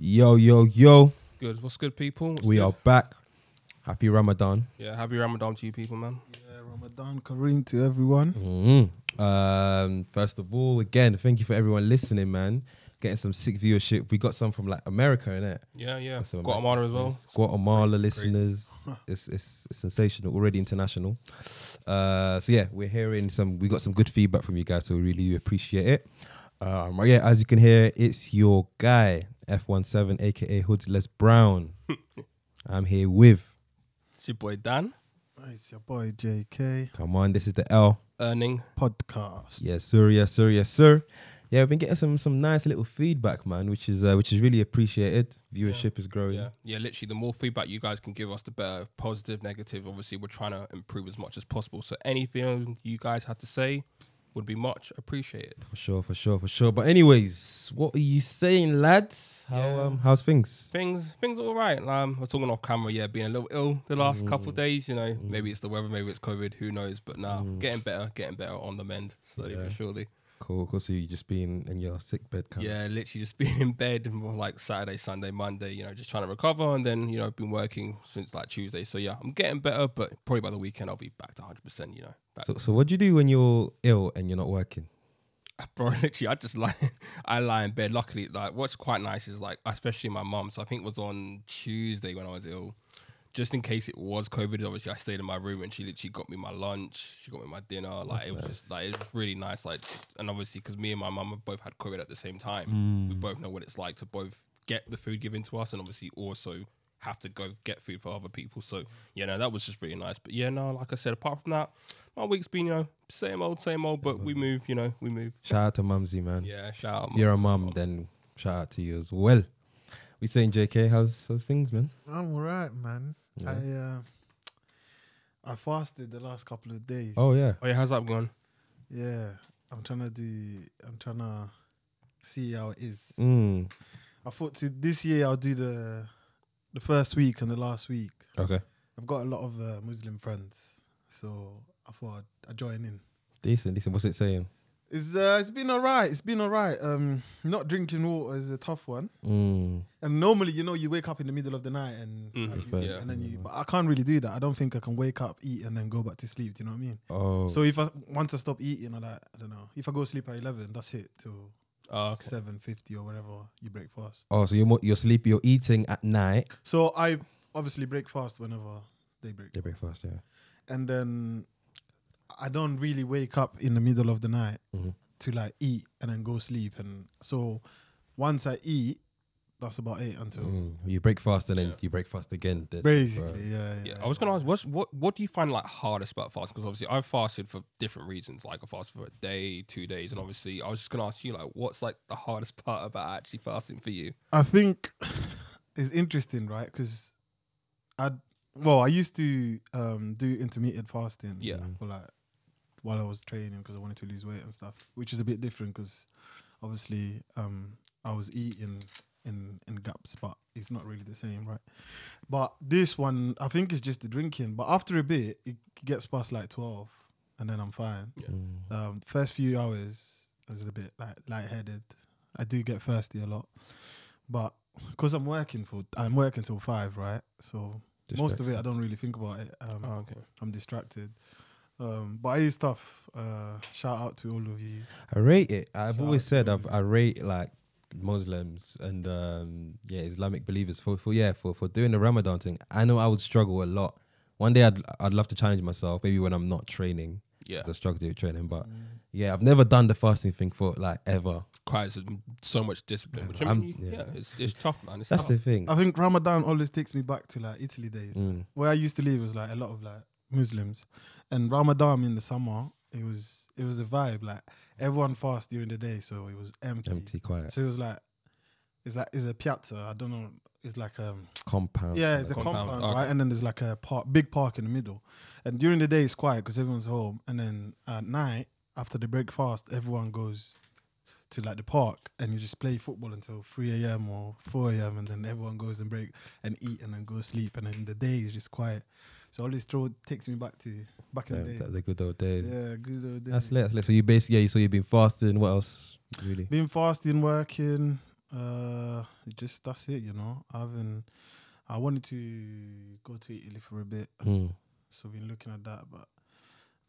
Yo, yo, yo. Good. What's good, people? What's we good? are back. Happy Ramadan. Yeah, happy Ramadan to you, people, man. Yeah, Ramadan Kareem to everyone. Mhm. Um, first of all, again, thank you for everyone listening, man. Getting some sick viewership. We got some from like America, innit? Yeah, yeah. Got some Guatemala as well. American Guatemala listeners. It's, it's it's sensational, already international. Uh, so yeah, we're hearing some. We got some good feedback from you guys, so we really appreciate it. Um, yeah, as you can hear, it's your guy F17, aka Hoods Les Brown. I'm here with. It's your boy Dan, It's your boy JK Come on, this is the L. earning. podcast. Yes, sir. Yes, sir. Yes, sir. Yeah, we've been getting some some nice little feedback, man, which is uh, which is really appreciated. Viewership is growing. Yeah, yeah. Literally, the more feedback you guys can give us, the better. Positive, negative. Obviously, we're trying to improve as much as possible. So anything you guys had to say would be much appreciated. For sure, for sure, for sure. But anyways, what are you saying, lads? How Yeah. um how's things? Things, things are all right. Um, I was talking off camera. Yeah, being a little ill the last Mm. couple of days. You know, maybe it's the weather, maybe it's COVID. Who knows? But now, Mm. getting better, getting better on the mend, slowly Yeah. but surely. Cool. So you just being in your sick bed, kind Yeah, literally just being in bed more like Saturday, Sunday, Monday, you know, just trying to recover. And then, you know, been working since like Tuesday. So yeah, I'm getting better, but probably by the weekend, I'll be back to 100%, you know. So so what do you do when you're ill and you're not working? Bro, literally, I just lie, I lie in bed. Luckily, like, what's quite nice is like, especially my mum. So I think it was on Tuesday when I was ill. Just in case it was COVID, obviously I stayed in my room and she literally got me my lunch. She got me my dinner. Like it was just like it was really nice. Like and obviously because me and my mum have both had COVID at the same time, we mm. both know what it's like to both get the food given to us and obviously also have to go get food for other people. So yeah, no, that was just really nice. But yeah, no, like I said, apart from that, my week's been you know same old, same old. But we move, you know, we move. Shout out to Mumsy, man. Yeah, shout out. If you're a mum, then shout out to you as well. We saying JK, how's how's things, man? I'm alright, man. Yeah. I uh, I fasted the last couple of days. Oh yeah. Oh yeah, how's that going? Yeah, I'm trying to do. I'm trying to see how it is. Mm. I thought to this year I'll do the the first week and the last week. Okay. I've got a lot of uh, Muslim friends, so I thought I'd, I'd join in. Decent, decent. What's it saying? It's uh, it's been alright. It's been alright. Um, not drinking water is a tough one. Mm. And normally, you know, you wake up in the middle of the night and Mhm, like, First, you- and then you. But I can't really do that. I don't think I can wake up, eat, and then go back to sleep. Do you know what I mean? Oh. So if I want to stop eating, I like I don't know. If I go sleep at eleven, that's it till Oh, okay. seven fifty or whatever you break fast. oh, so you're mo- you're sleepy. You're eating at night. So I obviously break fast whenever they break, Yeah, breakfast. Yeah. and then I don't really wake up in the middle of the night Mhm. to like eat and then go sleep. And so once I eat, that's about it until Mm. You break fast and then Yeah. you break fast again. Basically, yeah, yeah. Yeah, I was gonna ask, what's what what do you find like hardest about fasting? Because obviously I've fasted for different reasons. Like I fasted for a day, two days, and obviously I was just gonna ask you like, what's like the hardest part about actually fasting for you? I think it's interesting, right? Because I, well, I used to um, do intermittent fasting, Yeah. for like while I was training because I wanted to lose weight and stuff, which is a bit different because obviously um, I was eating in in gaps, but it's not really the same, right? But this one, I think it's just the drinking. But after a bit, it gets past like twelve, and then I'm fine. Mm. Um, first few hours, I was a bit like lightheaded. I do get thirsty a lot, but because I'm working for, I'm working till five, right? So most of it, I don't really think about it. Um, Oh, okay. I'm distracted. Um, but it is tough. Uh, shout out to all of you. I rate it. I've Shout always said I've, I rate like Muslims and um, yeah Islamic believers for, for yeah for, for doing the Ramadan thing. I know I would struggle a lot. One day I'd I'd love to challenge myself. Maybe when I'm not training, Yeah, I struggle to do training. Mm. But yeah, I've never done the fasting thing for like ever. requires so much discipline. Which I I'm- mean, yeah. yeah, it's, it's tough, man. It's That's tough. the thing. I think Ramadan always takes me back to like Italy days. Mm. Where I used to live was like a lot of like Muslims, and Ramadan in the summer it was it was a vibe. Like everyone fast during the day, so it was empty. Empty, quiet, So it was like it's like it's a piazza. I don't know. It's like a compound. yeah, it's a Compound, compound, okay. right? And then there's like a park, big park in the middle. And during the day it's quiet because everyone's home. And then at night after the break fast, everyone goes to like the park and you just play football until 3 a.m. or 4 a.m. and then everyone goes and break and eat and then go sleep and then the day is just quiet. So all this throw takes me back to back in Yeah, the day. that's the good old days. Yeah, good old days. That's lit. That's lit. So you basically, yeah. So you've been fasting. What else? Really? Been fasting, working. Uh, just that's it. You know, I haven't. I wanted to go to Italy for a bit, Mm. so been looking at that, but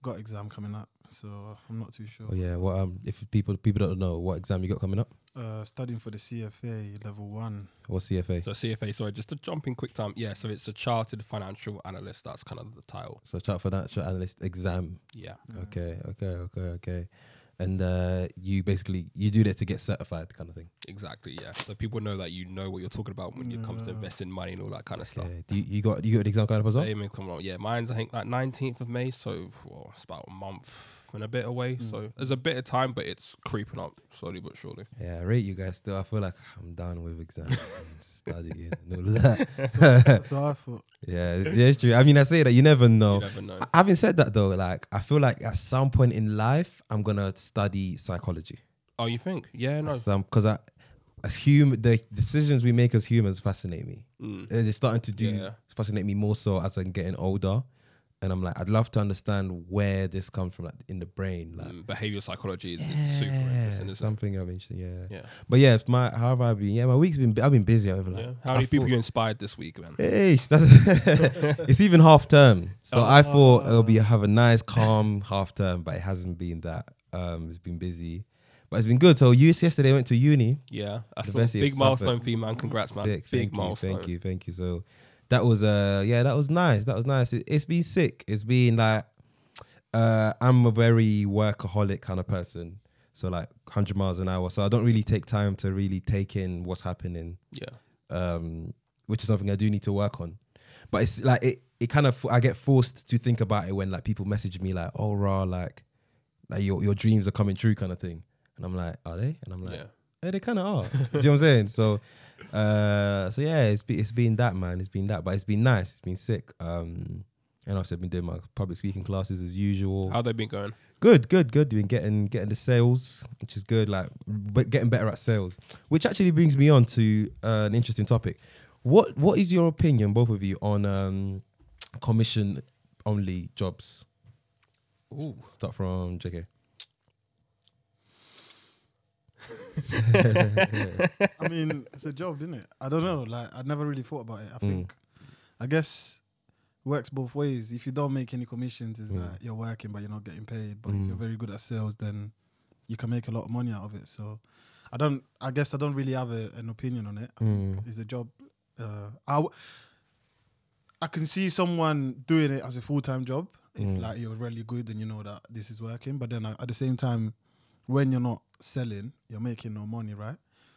got exam coming up, so I'm not too sure. Oh yeah. well, um? If people people don't know what exam you got coming up, Uh, studying for the CFA level one. or CFA? So CFA, sorry, just to jump in quick time. Yeah, so it's a chartered financial analyst. That's kind of the title. So chartered financial analyst exam. Yeah. Yeah. Okay. Okay. Okay. Okay. And uh, you basically you do that to get certified, kind of thing. Exactly, yeah. So people know that you know what you're talking about when it comes to investing money and all that kind of stuff. Do you, you got you got the exam kind of as well? Same income, well, yeah. Mine's I think like 19th of May, so well, it's about a month and a bit away. Mm. So there's a bit of time, but it's creeping up slowly but surely. Yeah, I rate you guys still. I feel like I'm done with exams and studying and all of that. That's what I thought. yeah, it's, yeah, it's true. I mean, I say that you never know. You never know. Having said that, though, like I feel like at some point in life, I'm gonna study psychology. Oh, you think? Yeah, no. Some because I, as human, the decisions we make as humans fascinate me. Mm. And it's starting to do Yeah. fascinate me more so as I'm getting older. And I'm like, I'd love to understand where this comes from, like in the brain, like. Mm, behavioral psychology is it's super interesting. Isn't it? something I'm interested. Yeah. Yeah. But yeah, it's my how have I been? Yeah, my week's been. I've been busy. I've like, yeah. How I many people thought- you inspired this week, man? That's it's even half term. So I thought it'll be have a nice, calm half term, but it hasn't been that. Um, it's been busy, but it's been good. So you yesterday went to uni. Yeah, that's a big milestone for you, man. Congrats, man. Sick. Big thank milestone. You, thank you, thank you. So that was uh yeah, that was nice. That was nice. It, it's been sick. It's been like uh I'm a very workaholic kind of person. So like 100 miles an hour. So I don't really take time to really take in what's happening. Yeah. um, which is something I do need to work on. But it's like it, it kind of I get forced to think about it when like people message me like, "Oh, raw, like, like your your dreams are coming true," kind of thing, and I'm like, "Are they?" And I'm like, Yeah. "Yeah, they kind of are." do you know what I'm saying? So, uh, so yeah, it's be, it's been that man, it's been that, but it's been nice, it's been sick. Um, and also I've been doing my public speaking classes as usual. How they been going? Good, good, good. Doing getting getting the sales, which is good. Like, but getting better at sales, which actually brings me on to uh, an interesting topic. What What is your opinion, both of you, on um, commission only jobs? Ooh. Start from JK. I mean, it's a job, isn't it? I don't know. Like, I never really thought about it. I think, I guess, works both ways. If you don't make any commissions, is Mm. like you're working but you're not getting paid. But if Mm. you're very good at sales, then you can make a lot of money out of it. So, I don't. I guess I don't really have a, an opinion on it. Mm. It's a job. Uh, I, w- I can see someone doing it as a full time job if Mm. like you're really good and you know that this is working. But then uh, at the same time, when you're not selling, you're making no money, right?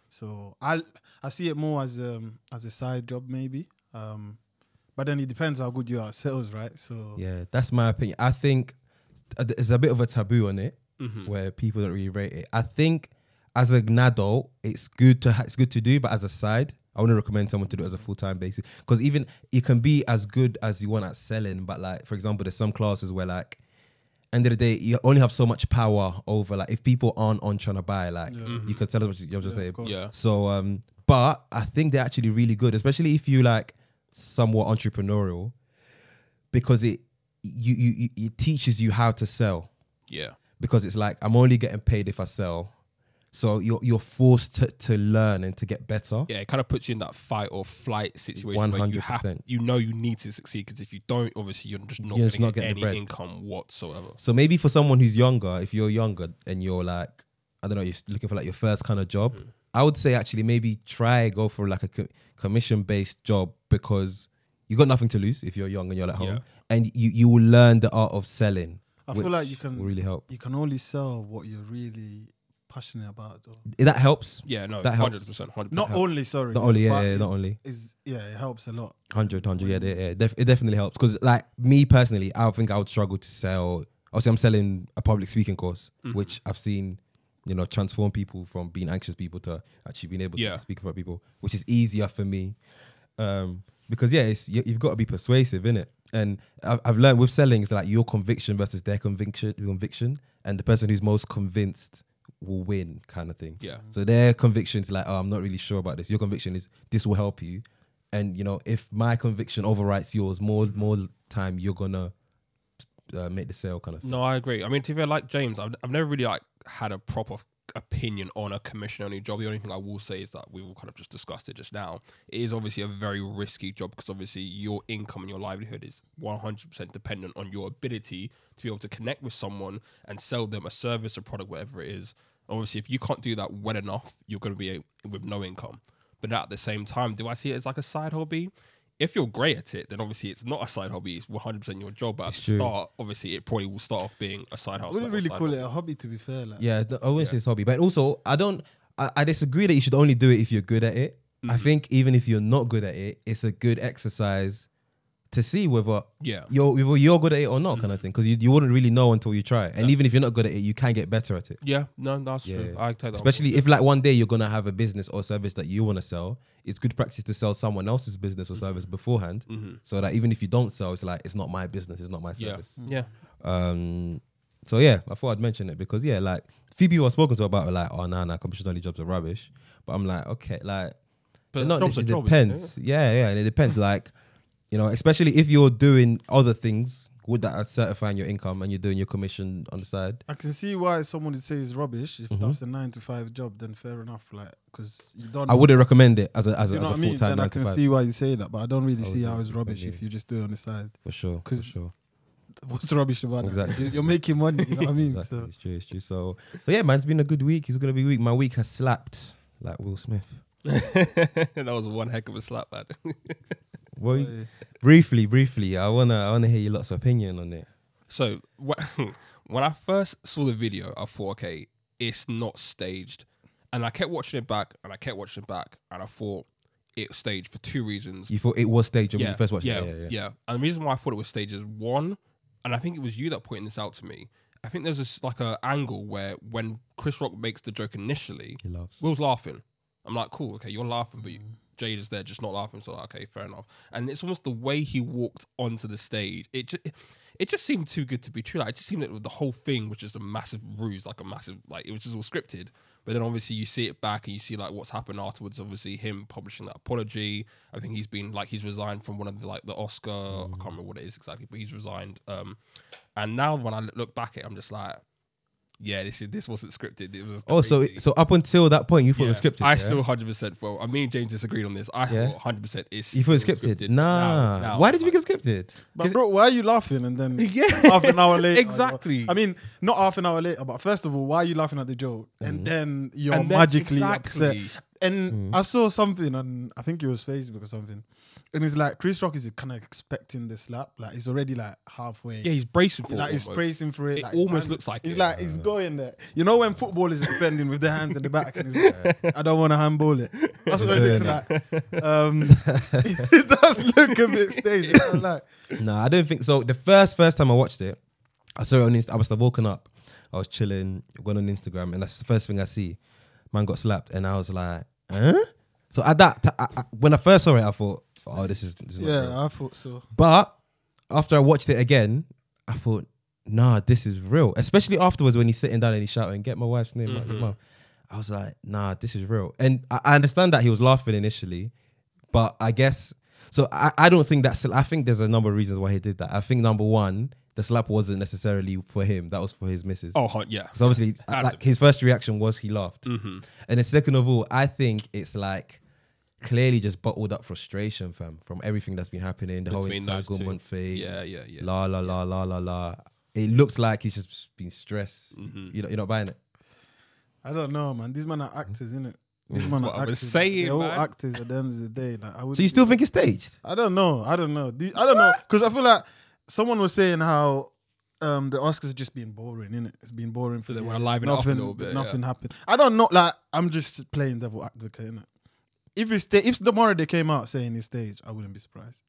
So I I see it more as um as a side job maybe. Um, but then it depends how good you are at sales, right? So Yeah, that's my opinion. I think uh, there's a bit of a taboo on it Mhm. where people don't really rate it. I think as an adult, it's good to ha- it's good to do, but as a side, I wouldn't recommend someone to do it as a full time basis because even you can be as good as you want at selling, but like for example, there's some classes where like end of the day you only have so much power over like if people aren't on trying to buy, like Yeah. you can tell them what you- you're just Yeah, saying. Yeah. So um, but I think they're actually really good, especially if you like somewhat entrepreneurial, because it you you you- it teaches you how to sell Yeah. because it's like I'm only getting paid if I sell. So you're you're forced to, to learn and to get better. Yeah, it kind of puts you in that fight or flight situation where you have, 100%. you know, you need to succeed because if you don't, obviously you're just not going to get getting the any bread. income whatsoever. So maybe for someone who's younger, if you're younger and you're like, I don't know, you're looking for like your first kind of job, Mm. I would say actually maybe try go for like a co- commission based job because you got nothing to lose if you're young and you're at home, Yeah. and you you will learn the art of selling. I feel like you can really help. you can only sell what you're really passionate about. Though. That helps. Yeah, no, That helps. 100%. 100%. Not only, sorry. Not only, yeah, but yeah, not only. Is yeah, it helps a lot. 100, 100, yeah, yeah, yeah. Def- it definitely helps because, like me personally, I think I would struggle to sell. Obviously, I'm selling a public speaking course, Mhm. which I've seen, you know, transform people from being anxious people to actually being able Yeah. to speak about people, which is easier for me. Um, because yeah, it's you, you've got to be persuasive in it, and I've, I've learned with selling, it's like your conviction versus their conviction, conviction, and the person who's most convinced will win, kind of thing. Yeah. So their conviction is like, oh, I'm not really sure about this. Your conviction is this will help you, and you know, if my conviction overwrites yours, more more time you're gonna uh, make the sale kind of thing. No, I agree. I mean, to be fair, like James, I've, I've never really like had a proper opinion on a commission only job. The only thing I will say is that we all kind of just discussed it just now. It is obviously a very risky job because obviously your income and your livelihood is 100% dependent on your ability to be able to connect with someone and sell them a service or product, whatever it is. Obviously, if you can't do that well enough, you're going to be a, with no income. But at the same time, do I see it as like a side hobby? If you're great at it, then obviously it's not a side hobby. It's 100% your job. But at the true. start, obviously it probably will start off being a side hobby. I hustle. wouldn't or really side call it hustle. a hobby, to be fair. Like, Yeah, I wouldn't Yeah. say it's hobby, but also I don't. I, I disagree that you should only do it if you're good at it. I Mhm. think even if you're not good at it, it's a good exercise to see whether Yeah. you're whether you're good at it or not, kind of thing. Because you, you wouldn't really know until you try. And even if you're not good at it, you can get better at it. Yeah, no, that's true. I take that. Especially if like one day you're gonna have a business or service that you want to sell, it's good practice to sell someone else's business or service beforehand. Mhm. so that even if you don't sell, it's like it's not my business, it's not my Yeah, service. yeah, Um, so yeah, I thought I'd mention it because yeah, like few people I've spoken to about it, like, oh nah, nah, commission only jobs are rubbish. But I'm like, okay, like, but not, jobs it jobs, isn't depends. Yeah, yeah, and it depends. Like, you know, especially if you're doing other things with that are certifying your income and you're doing your commission on the side. I can see why someone would say it's rubbish. If Mhm. that's a nine to five job, then fair enough. Like, because you don't. I wouldn't recommend it as a as a, You know as a what I mean? full time Then I nine to can see why you say that, but I don't really I see how it's rubbish if you just do it on the side. for sure. For 'Cause sure. What's rubbish about Exactly. that? You- You're making money. You know what I mean? Exactly. So, It's true. It's true. So, so yeah, man, it's been a good week. It's gonna be a week. My week has slapped like Will Smith. that was one heck of a slap, man. Well, uh, briefly, briefly, I wanna I wanna hear your lots of opinion on it. So wh- when I first saw the video, I thought, okay, it's not staged, and I kept watching it back, and I kept watching it back, and I thought it staged for two reasons. You thought it was staged when you first watched yeah, it. Yeah, yeah, yeah. And the reason why I thought it was staged is one, and I think it was you that pointed this out to me. I think there's this like a angle where when Chris Rock makes the joke initially, He loves. Will's laughing. I'm like, cool, okay, you're laughing, but you, Jada is there just not laughing. So like, okay, fair enough. And it's almost the way he walked onto the stage. It just, it just seemed too good to be true. Like it just seemed that the whole thing was just a massive ruse, like a massive, like it was just all scripted. But then obviously you see it back and you see like what's happened afterwards. Obviously him publishing that apology. I think he's been like he's resigned from one of the like the Oscar. I can't remember what it is exactly, but he's resigned. Um, and now when I look back at it, I'm just like, yeah, this is this wasn't scripted. It was Oh, so so up until that point, you thought it was scripted. I yeah? still hundred percent. Well, I mean, James disagreed on this. I Yeah. thought hundred percent is. you thought it was scripted. Nah. Why did you think it scripted? but bro, why are you laughing? And then Yeah. half an hour later, Exactly. I mean, not half an hour later, but first of all, why are you laughing at the joke? Mm-hmm. And then you're And then- magically upset. And Mm. I saw something and I think it was Facebook or something. And it's like Chris Rock is kind of expecting the slap. Like he's already like halfway. Yeah, he's bracing for like it. he's almost. bracing for it. It like, almost looks like he's it. like he's going there. You know when football is defending with their hands in the back and he's like, I don't want to handball it. That's what it looks like. Um, it does look a bit staged. I'm like, No, I don't think so. The first first time I watched it, I saw it on. Inst- I must have woken up. I was chilling, going on Instagram, and that's the first thing I see. Man got slapped, and I was like, huh? So at that, t- I, I- when I first saw it, I thought, oh, this is, this is not real. yeah, I thought so. But after I watched it again, I thought, nah, this is real. Especially afterwards when he's sitting down and he's shouting, "Get my wife's name out your Mhm. mouth." I was like, nah, this is real. And I, I understand that he was laughing initially, but I guess so. I, I don't think that's. I think there's a number of reasons why he did that. I think number one, the slap wasn't necessarily for him. That was for his missus. Oh hun- yeah. So obviously, like his first reaction was he laughed, hmm and then second of all, I think it's like clearly just bottled up frustration, fam, from everything that's been happening, the whole Between those two. entanglement thing, Yeah, yeah, yeah. la la la la la la. It looks like he's just been stressed. Mhm. You know, you're not buying it. I don't know, man. These men are actors, innit? These Mm. men what are I was actors. saying, They're all actors at the end of the day. Like, I would. So you still think it's staged? I don't know. I don't know. The- I don't know because I feel like someone was saying how um, the Oscars have just been boring, innit? It's been boring for them. the wanna liven it up a nothing, little bit, Nothing happened. I don't know. Like I'm just playing devil advocate, innit? If it's sta- if tomorrow they came out saying it's staged, I wouldn't be surprised.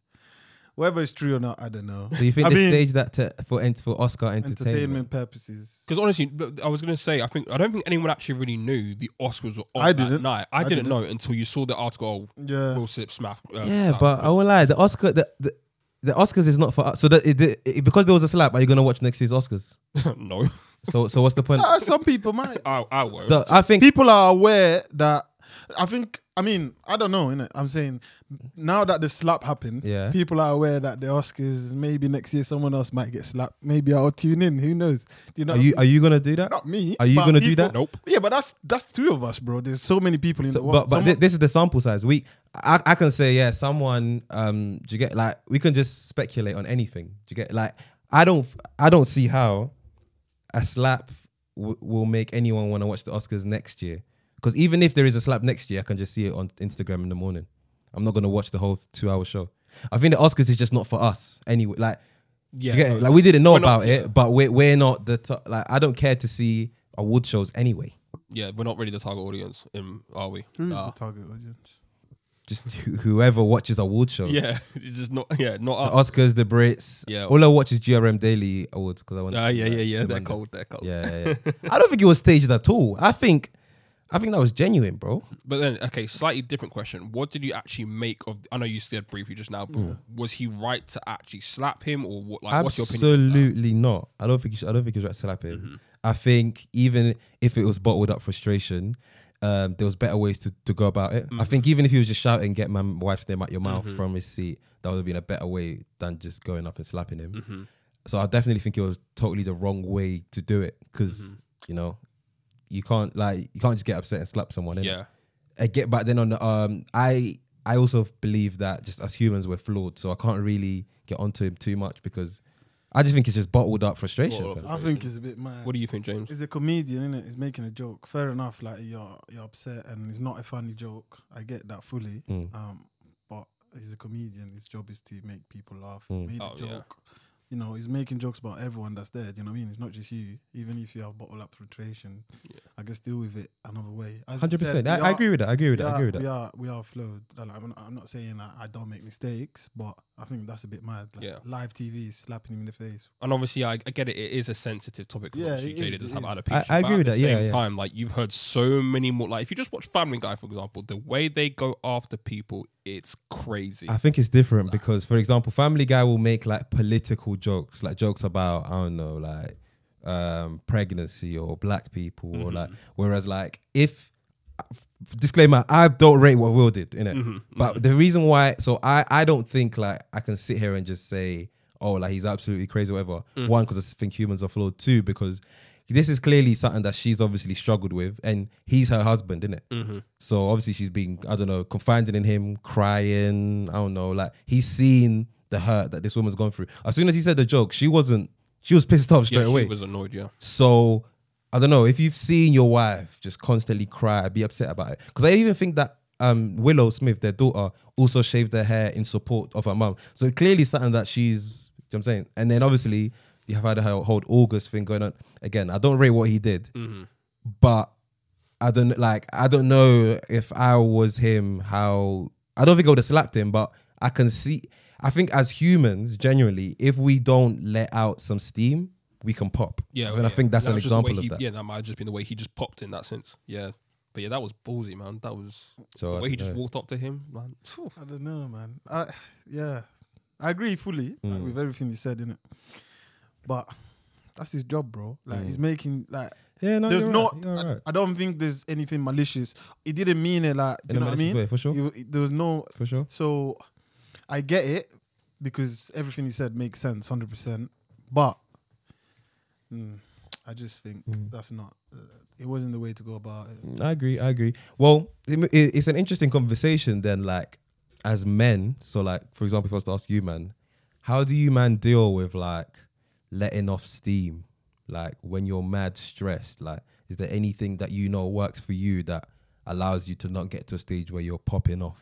Whether it's true or not, I don't know. So you think I they mean- staged that to, for ent- for Oscar entertainment? Entertainment purposes. Because honestly, I was gonna say, I think I don't think anyone actually really knew the Oscars were on I that didn't. night. I, I didn't, didn't. know until you saw the article. Yeah. Will Slip smack. Uh, Yeah, slap but I Chris. won't lie. The Oscar, the, the, the Oscars is not for us. So that it, it, it- because there was a slap, are you gonna watch next year's Oscars? no, So so what's the point? Ah, some people might. I, I won't. so I think People are aware that. I think I mean, I don't know, innit? I'm saying now that the slap happened, Yeah. people are aware that the Oscars maybe next year someone else might get slapped. Maybe I'll tune in. Who knows? Do you know? Are what I you mean? are you gonna do that? not me? Are you gonna do that? Nope. Yeah, but that's that's two of us, bro. There's so many people in So- the world. but but thi- Someone- this is the sample size. We I, I can say yeah, someone um do you get like we can just speculate on anything. Do you get like I don't I don't see how a slap w- will make anyone want to watch the Oscars next year. Because even if there is a slap next year, I can just see it on Instagram in the morning. I'm not gonna watch the whole two hour show. I think the Oscars is just not for us anyway. Like Yeah, get no. like we didn't know We're not- about it, but we're we're not the top, like I don't care to see award shows anyway. yeah, we're not really the target audience, um, are we? Who's Nah. the target audience? Just who- whoever watches award shows. Yeah, it's just not. Yeah, not the us. Oscars, the Brits. Yeah. All I watch is GRM Daily Awards because I want. Ah, yeah, yeah, yeah. the They're Monday. cold. They're cold. Yeah, yeah, yeah. I don't think it was staged at all. I think, I think that was genuine, bro. But then, okay, slightly different question. What did you actually make of? I know you said briefly just now. But Mm. Was he right to actually slap him, or what? Like, what's your opinion? Absolutely not. I don't think. He should, I don't think he was right to slap him. Mm-hmm. I think even if it was bottled up frustration, um, there was better ways to, to go about it. Mm-hmm. I think even if he was just shouting, "Get my wife's name out your mouth" from his seat, that would have been a better way than just going up and slapping him. Mm-hmm. So I definitely think it was totally the wrong way to do it because Mm-hmm. you know you can't like you can't just get upset and slap someone. innit? Yeah, I get back then on the um I I also believe that just as humans we're flawed, so I can't really get onto him too much because I just think it's just bottled up frustration. Bottled up. I think it's a bit mad. what do you think, James? He's a comedian, is it? He's making a joke. Fair enough. Like you're you're upset, and it's not a funny joke. I get that fully. Mm. Um, but he's a comedian. His job is to make people laugh. Mm. Made Oh, a yeah. Joke. You know, he's making jokes about everyone that's there. Do you know what I mean? It's not just you. Even if you have bottle up frustration, Yeah. I guess deal with it another way. Hundred percent. I, I agree with that. I agree with we that. I agree with We that. are we are flowed. And I'm not, I'm not saying that I don't make mistakes, but I think that's a bit mad. Like Yeah. Live TV is slapping him in the face. And obviously, I, I get it. It is a sensitive topic. Yeah, obviously it Jada does it have is. alopecia. I but agree with that, yeah, Same yeah. time, like you've heard so many more. Like if you just watch Family Guy, for example, the way they go after people, it's crazy. I think it's different because, for example, Family Guy will make like political jokes, like jokes about I don't know, like um, pregnancy or black people, or like. Whereas, like, if disclaimer, I don't rate what Will did in it, Mm-hmm, but the reason why, so I I don't think like I can sit here and just say, oh, like he's absolutely crazy, whatever. Mm. One, because I think humans are flawed. Two, because this is clearly something that she's obviously struggled with, and he's her husband, isn't it? Mm-hmm. So obviously she's being, I don't know, confiding in him, crying. I don't know, like he's seen the hurt that this woman's gone through. As soon as he said the joke, she wasn't. She was pissed off straight yeah, away. she was annoyed. Yeah, so I don't know if you've seen your wife just constantly cry, be upset about it. Because I even think that um, Willow Smith, their daughter, also shaved her hair in support of her mum. So clearly something that she's. You know what I'm saying, and then obviously you have had her whole August thing going on. Again, I don't rate what he did, mm-hmm. but I don't like I don't know if I was him how I don't think I would have slapped him, but I can see I think as humans, genuinely, if we don't let out some steam, we can pop. yeah. and yeah. I think that's That an was just the way example he- of that. Yeah, that might have just been the way he just popped in that sense. Yeah, but yeah, that was ballsy, man. That was So the I way he don't just walked up to him, man. Phew. I don't know, man. I yeah, I agree fully like, Mm. with everything you said in it. But that's his job, bro. Like he's making like Yeah, no, there's you're not. right, you're I, right. I don't think there's anything malicious. He didn't mean it like. Do In you know what I mean? way, for sure, You- there was no. for sure. So I get it because everything you said makes sense, hundred percent. But mm, I just think Mm. that's not. Uh, it wasn't the way to go about it. I agree. I agree. Well, it- it- it's an interesting conversation then, like as men. So, like for example, if I was to ask you, man, how do you man deal with like letting off steam, like when you're mad stressed? Like, is there anything that you know works for you that allows you to not get to a stage where you're popping off?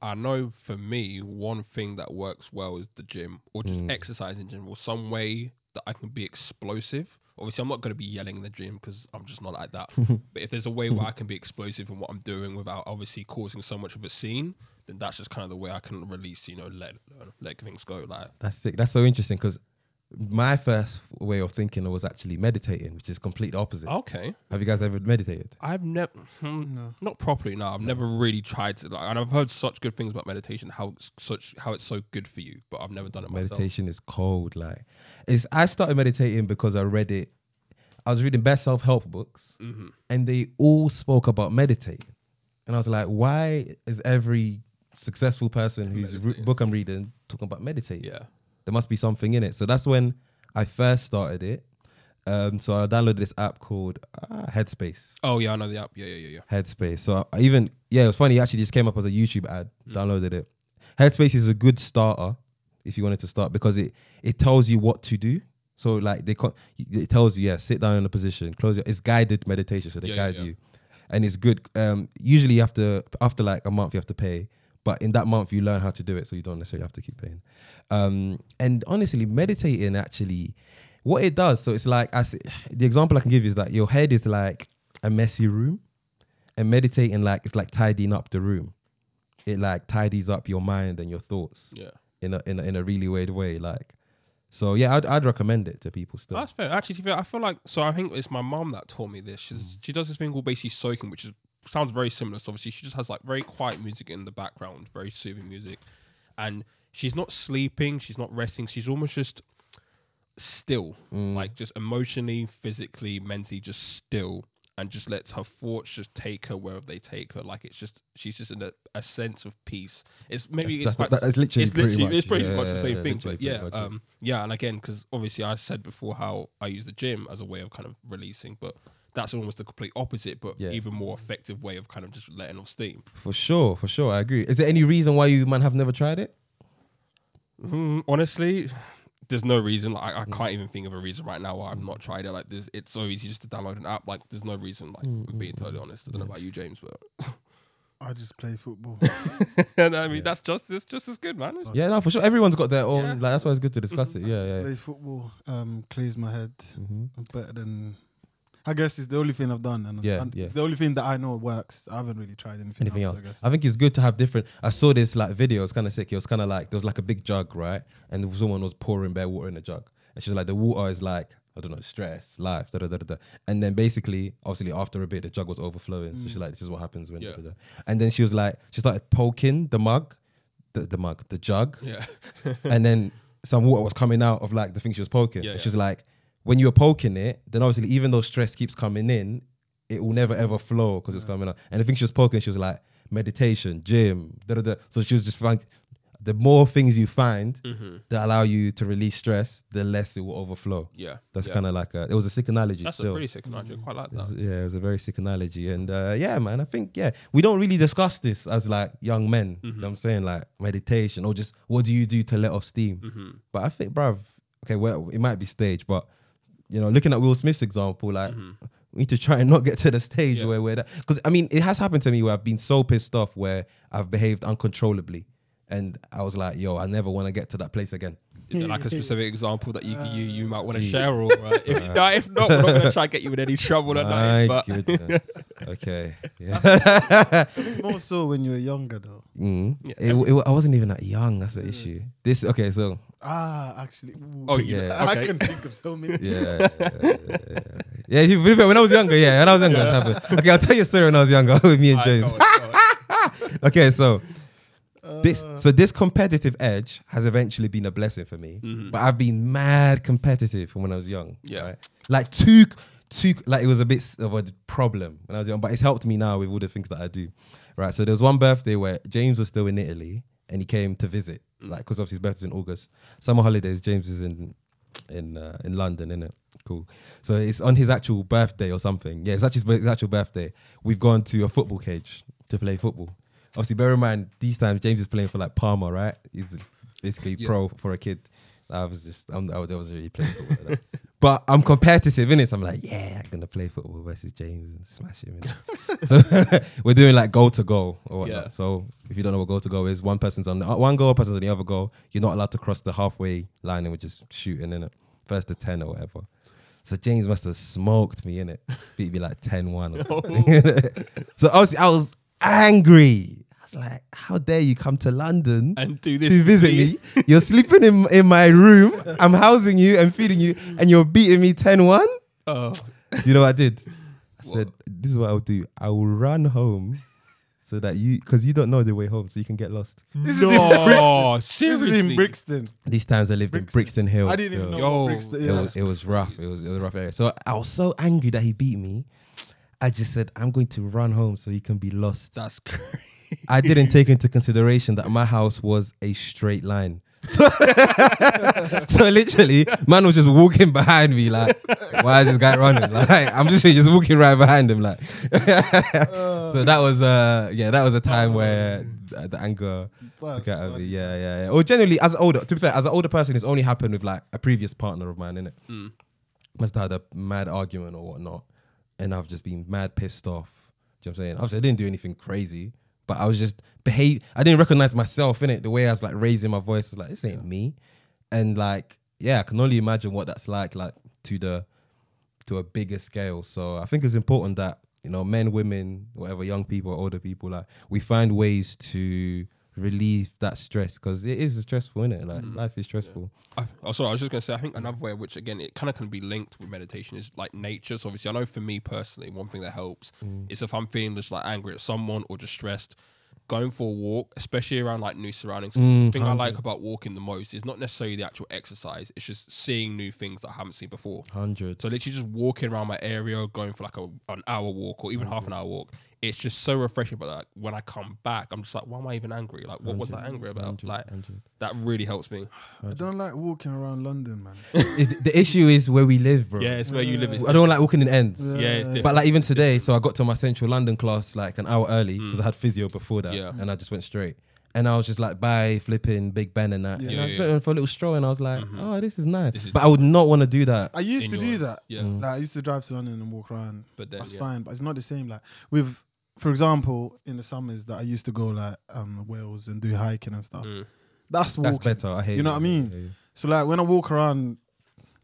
I know for me, one thing that works well is the gym or just Mm. exercise in general. Some way that I can be explosive. Obviously, I'm not going to be yelling in the gym because I'm just not like that. but if there's a way where I can be explosive in what I'm doing without obviously causing so much of a scene, then that's just kind of the way I can release, you know, let let things go. Like, That's sick. That's so interesting because my first way of thinking was actually meditating, which is complete opposite. okay, Have you guys ever meditated? I've never, hmm, No. not properly. No, I've never really tried to. Like, and I've heard such good things about meditation, how it's such how it's so good for you, but I've never done it myself. meditation is cold. Like, it's I started meditating because I read it. I was reading best self help books, hmm and they all spoke about meditating. and I was like, why is every successful person whose re- book I'm reading talking about meditating? Yeah. There must be something in it. So that's when I first started it. Um, so I downloaded this app called uh, Headspace. Oh yeah, I know the app. Yeah, yeah, yeah, yeah. Headspace. So I even yeah, it was funny. It actually just came up as a YouTube ad. Mm. Downloaded it. Headspace is a good starter if you wanted to start because it it tells you what to do. So like they co- it tells you yeah, sit down in a position, close your. It's guided meditation, so they Yeah, yeah, guide yeah. you, and it's good. Um, usually after after like a month you have to pay, but in that month you learn how to do it, so you don't necessarily have to keep paying. Um, and honestly, meditating actually, what it does. So it's like I the example I can give you is that your head is like a messy room and meditating like it's like tidying up the room. It like tidies up your mind and your thoughts Yeah. in a in a, in a really weird way. Like, so yeah, I'd, I'd recommend it to people still. That's fair. Actually, to be fair, I feel like so. I think it's my mom that taught me this. She's, she does this thing called basically soaking, which is sounds very similar. So obviously, she just has like very quiet music in the background, very soothing music, and she's not sleeping, she's not resting, she's almost just still, like just emotionally, physically, mentally, just still, and just lets her thoughts just take her wherever they take her. Like it's just she's just in a, a sense of peace. It's maybe That's- it's that's- quite- that's literally it's pretty literally much- it's pretty yeah, much the same yeah, thing. But yeah, yeah. um, yeah, and again, because obviously I said before how I use the gym as a way of kind of releasing, but that's almost the complete opposite, but Yeah. even more effective way of kind of just letting off steam. for sure, for sure, I agree. Is there any reason why you man have never tried it? Mm, honestly, there's no reason. Like, I, I Mm. can't even think of a reason right now why I've not tried it. Like, there's, it's so easy just to download an app. Like, there's no reason. Like, Mm, being totally honest, I don't know about you, James, but I just play football. and I mean that's just it's just as good, man. It's- Yeah, no, for sure. Everyone's got their own. Yeah. Like that's why it's good to discuss it. Yeah, yeah. play football um, clears my head. hmm I'm better than. I guess it's the only thing I've done, and, Yeah, and yeah. it's the only thing that I know works. I haven't really tried anything, anything else. I guess. I think it's good to have different. I saw this like video. It's kind of sick. It was kind of like there was like a big jug, right? And someone was pouring bare water in the jug, and she's like, the water is like I don't know, stress, life, da da da da. da. And then basically, obviously, after a bit, the jug was overflowing. So mm. she's like, this is what happens when. Yeah. Da, da, da. And then she was like, she started poking the mug, the, the mug, the jug, Yeah, and then some water was coming out of like the thing she was poking. Yeah, And yeah. She's like, when you're poking it, then obviously even though stress keeps coming in, it will never ever flow because it's coming out. And the thing she was poking, she was like meditation, gym, da da da. So she was just like, the more things you find that allow you to release stress, the less it will overflow. Mm-hmm. yeah. That's yeah. kind of like a, it was a sick analogy. that's still. a pretty sick analogy. I quite like It was- that. yeah, it was a very sick analogy. And uh, yeah, man, I think, yeah, we don't really discuss this as like young men. You know what I'm saying? Like meditation or just what do you do to let off steam? Mm-hmm. But I think, bruv, okay, well, it might be stage, but you know, looking at Will Smith's example, like we need to try and not get to the stage Mm-hmm. Yeah. where we're that. Because I mean, it has happened to me where I've been so pissed off where I've behaved uncontrollably. And I was like, yo, I never want to get to that place again. Is there like a specific example that you you, you might want to Gee. share, or uh, if, no, if not, we're not going to try and get you in any trouble My night. But goodness. okay. Yeah. More so when you were younger, though. Mm. Yeah, It, it, I wasn't even that young. That's the issue. This okay. So Ah, actually. ooh. Oh, you Yeah. I can think of so many. yeah, yeah, yeah, yeah. yeah when I was younger, yeah, when I was younger, it's happened. Okay, I'll tell you a story when I was younger with me and Alright, James. go on, go on. Okay, so this Uh, so this competitive edge has eventually been a blessing for me. But I've been mad competitive from when I was young. Yeah. right? like too too like it was a bit of a problem when I was young, but it's helped me now with all the things that I do. Right. So there was one birthday where James was still in Italy and he came to visit, like because obviously his birthday's in August. Summer holidays, James is in in uh, in London, isn't it? Cool. So it's on his actual birthday or something. Yeah, it's actually his actual birthday. We've gone to a football cage to play football. Obviously, bear in mind these times James is playing for like Parma, right? He's basically Yeah. pro for a kid. I was just I'm, I wasn't really playing football. like that. But I'm competitive in it. So I'm like, yeah, I'm gonna play football versus James and smash him. so we're doing like goal to goal or whatnot. Yeah. So if you don't know what goal to goal is, one person's on the, one goal, person's on the other goal. You're not allowed to cross the halfway line and we're just shooting in it. First to ten or whatever. So James must have smoked me in it, beat me like 10-1 or something. so was I was angry. I was like, how dare you come to London and do this to visit me? You're sleeping in, in my room. I'm housing you and feeding you, and you're beating me 10-1? Oh, You know what I did? I What? said, this is what I'll do. I will run home so that you, because you don't know the way home, so you can get lost. This is in no, This is in Brixton. These times I lived in Brixton Hill. I didn't even so know Yo, what Brixton It is. was, it was rough. It was, it was a rough area. So I was so angry that he beat me. I just said I'm going to run home so he can be lost. That's crazy. I didn't take into consideration that my house was a straight line. So, so literally, man was just walking behind me like, why is this guy running? Like, I'm just saying, just walking right behind him like. so that was uh yeah, that was a time where the, the anger That's took out of me. Yeah, yeah, yeah. Or generally, as an older, to be fair, as an older person, it's only happened with like a previous partner of mine, innit? Mm. Must have had a mad argument or whatnot, and I've just been mad pissed off. Do you know what I'm saying? Obviously, I didn't do anything crazy, but I was just behave. I didn't recognize myself in it. The way I was like raising my voice was like, this ain't me, and like, yeah, I can only imagine what that's like, like to the to a bigger scale. So I think it's important that you know, men, women, whatever, young people, older people, like we find ways to relieve that stress because it is stressful, isn't it? Like life is stressful. I, oh, sorry, I was just gonna say. I think another way, which again, it kind of can be linked with meditation, is like nature. So obviously, I know for me personally, one thing that helps Mm. is if I'm feeling just like angry at someone or just stressed, going for a walk, especially around like new surroundings. Mm, the thing I like about walking the most is not necessarily the actual exercise; it's just seeing new things that I haven't seen before. Hundred. So literally just walking around my area, going for like a an hour walk or even half an hour walk. It's just so refreshing. But like when I come back, I'm just like, why am I even angry? Like, what was I angry about? Like that really helps me. I don't like walking around London, man. The issue is where we live, bro. Yeah, it's where you live. It's I don't like walking in ends. Yeah. Yeah, it's different. But like even today, so I got to my central London class like an hour early because I had physio before that, Mm. Yeah. and I just went straight. And I was just like, bye, flipping Big Ben and that. Yeah. And Yeah, I just yeah. went for a little stroll, and I was like, Mhm. oh, this is nice. This is- but I would not want to do that. I used to your- do that. Yeah, Mm. Like I used to drive to London and walk around. but then That's yeah. fine, but it's not the same. Like with, for example, in the summers that I used to go like um Wales and do hiking and stuff. Mm. That's walking. That's better. I hate You know what I mean? hear you. So like when I walk around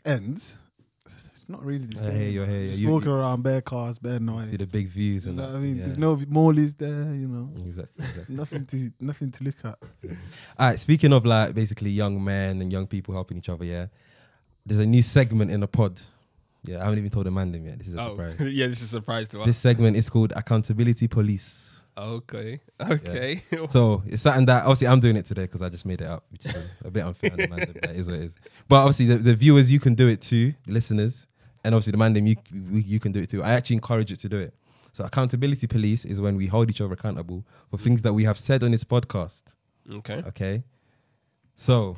ends, it's it's not really the I same. hear you, I hear you. Just You- walking around bare cars, bare noise. See the big views you and know that. what I mean? yeah. There's no mallies there. You know, Exactly. exactly. nothing to nothing to look at. All right. Speaking of like basically young men and young people helping each other, yeah. There's a new segment in the pod. Yeah, I haven't even told the man them yet. This is a Oh, surprise. yeah, this is a surprise to us. This segment is called Accountability Police. okay, okay. So it's something that obviously I'm doing it today because I just made it up, which is a, a bit unfair on the man. But it is what it is. But obviously the, the viewers, you can do it too, the listeners, and obviously the man, them, you you can do it too. I actually encourage you to do it. So accountability police is when we hold each other accountable for things that we have said on this podcast. okay. Okay. So,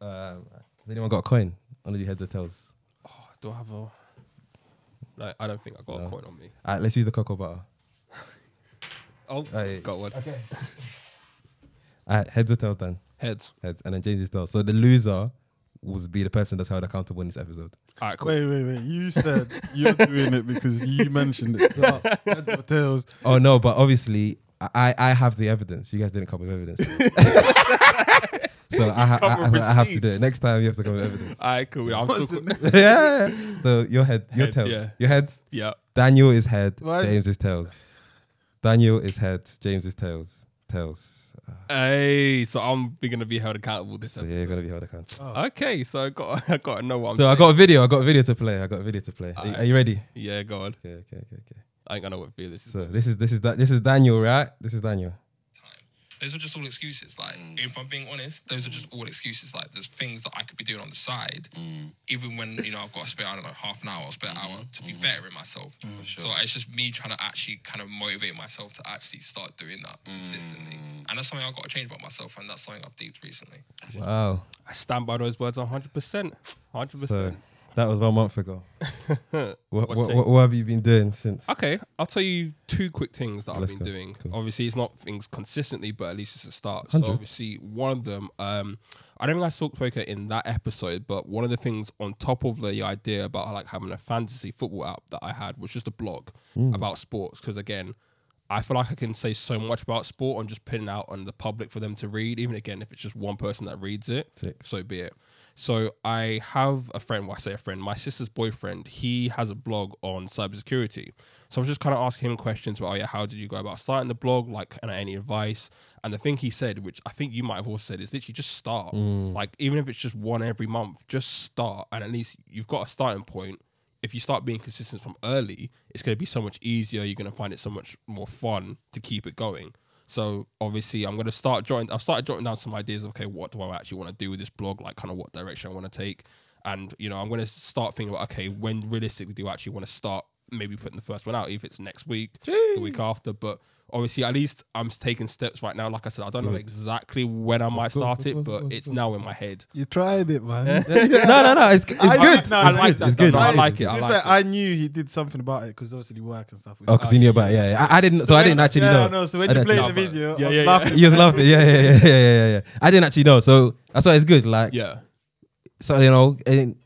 um, has anyone got a coin? One of you heads or tails? Oh, Do I have a? Like, I don't think I got No. a coin on me. All right, let's use the cocoa butter. Oh, Aye. got one. Okay. All right, heads or tails then? Heads. Heads, and then James is tails. So the loser will be the person that's held accountable in this episode. All right, cool. Wait, wait, wait. You said you're doing it because you mentioned it. So, heads or tails. Oh no, but obviously I I have the evidence. You guys didn't come with evidence. so I, ha- I, I, I have to do it. Next time you have to come with evidence. All right, cool. I'm What's still. the Cool. yeah, yeah. So your head, your Head, tail, yeah. your head. Yeah. Daniel is head. Why- James is tails. Daniel is head. James is tails. Tails. Hey, so I'm gonna be held accountable this so episode. yeah, you're gonna be held accountable. Oh. Okay, so I got I got to know what I'm. So I got a video. I got a video to play. I got a video to play. Are, you- are you ready? Yeah, go on. Okay, okay, okay, okay. I ain't gonna know what video this is. So this is this is that this is Daniel, right? This is Daniel. Time. Those are just all excuses. Like, mm. if I'm being honest, those are just all excuses. Like, there's things that I could be doing on the side, mm. even when you know I've got to spare I don't know half an hour or spare an hour to be mm-hmm. better in myself. Mm, so it's just me trying to actually kind of motivate myself to actually start doing that consistently, and that's something I've got to change about myself, and that's something I've deeped recently. Wow. I stand by those words 100. percent 100. So percent that was one month ago. what, what, what, what have you been doing since? Okay, I'll tell you two quick things that I've been go. doing. Cool. Obviously, it's not things consistently, but at least it's a start. 100. So obviously, one of them, um, I don't think I spoke spoke it in that episode, but one of the things on top of the idea about like having a fantasy football app that I had was just a blog Mm. about sports. Because again, I feel like I can say so much about sport and just putting it out on the public for them to read. Even again, if it's just one person that reads it, Sick. so be it. So I have a friend, well, I say a friend, my sister's boyfriend, he has a blog on cybersecurity. So I was just kind of asking him questions about, oh yeah, how did you go about starting the blog? Like, and any advice? And the thing he said, which I think you might have also said, is literally just start. Mm. Like, even if it's just one every month, just start. And at least you've got a starting point. If you start being consistent from early, it's going to be so much easier. You're going to find it so much more fun to keep it going. So obviously, I'm going to start jotting. I've started jotting down some ideas. Of, okay, what do I actually want to do with this blog? Like, kind of what direction I want to take. And you know, I'm going to start thinking about okay, when realistically do I actually want to start maybe putting the first one out if it's next week, the week after. But obviously, at least I'm taking steps right now. Like I said, I don't know exactly when I might course, start of it, but course, it's of now in my head. You tried it, man. no, no, no. It's, it's I- good. no, I it's like good. that. It's good. No, I like it. I like it. I knew he did something about it because obviously work and stuff. Oh, because he knew about it. Yeah, yeah. I, I didn't. So I didn't actually yeah, know. I know. So when I you played the video, yeah, I was yeah, yeah. laughing. He was laughing. Yeah, yeah, yeah, yeah, yeah, yeah. I didn't actually know. So that's why it's good. Like, Yeah. so you know,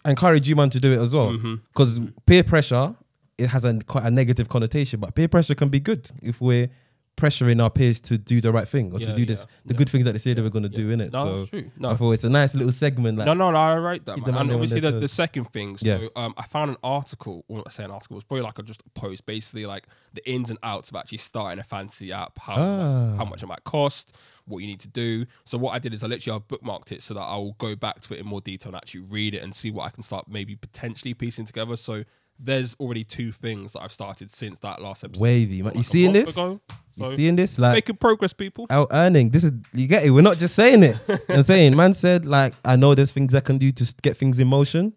encourage you man to do it as well. Mm-hmm. Because peer pressure, it has a quite a negative connotation, but peer pressure can be good if we're pressuring our peers to do the right thing or to do this, yeah, the yeah. good things that they say they were going to Yeah. do in it. No, so that's true. I No, thought it's a nice little segment. Like, no, no, no, I rate that, man. And obviously, the, the second thing. So, Yeah. um, I found an article. Well, I say an article. It's probably like a, just a post, basically like the ins and outs of actually starting a fancy app, how Ah. much, how much it might cost, what you need to do. So what I did is I literally I bookmarked it so that I will go back to it in more detail and actually read it and see what I can start maybe potentially piecing together. So there's already two things that I've started since that last episode. wavy, man. like You a seeing this? ago. You seeing this? Like, making progress, people. out earning. This is you get it. We're not just saying it. I'm saying, man said like I know there's things I can do to get things in motion.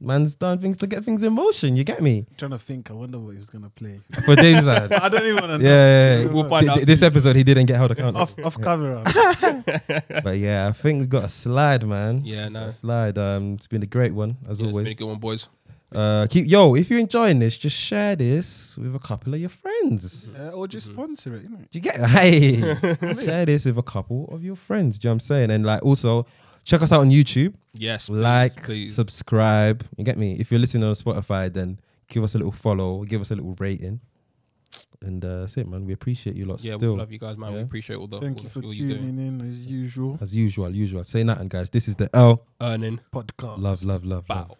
Man's done things to get things in motion. You get me? trying to think. I wonder what he was gonna play. For James, side. I don't even want to. yeah, yeah, yeah. We'll find Th- out This episode he didn't get held accountable. Off off camera. but yeah, I think we got a slide, man. Yeah, no. A slide. Um, it's been a great one as Yeah, it's been a always. good one, boys. Uh, keep yo. If you're enjoying this, just share this with a couple of your friends. Uh, or just sponsor it, you know. Do you get it? Hey, share this with a couple of your friends. Do you know what I'm saying? And like also check us out on YouTube. Yes, please, like, please. subscribe. You get me? If you're listening on Spotify, then give us a little follow, give us a little rating. And uh, that's it, man. We appreciate you lot yeah, still. we love you guys, man. We appreciate all the Thank all you the- for all you doing. tuning in as usual. As usual, usual. Say nothing, guys. This is the L. Earning Podcast. Love, love, love, love. battle.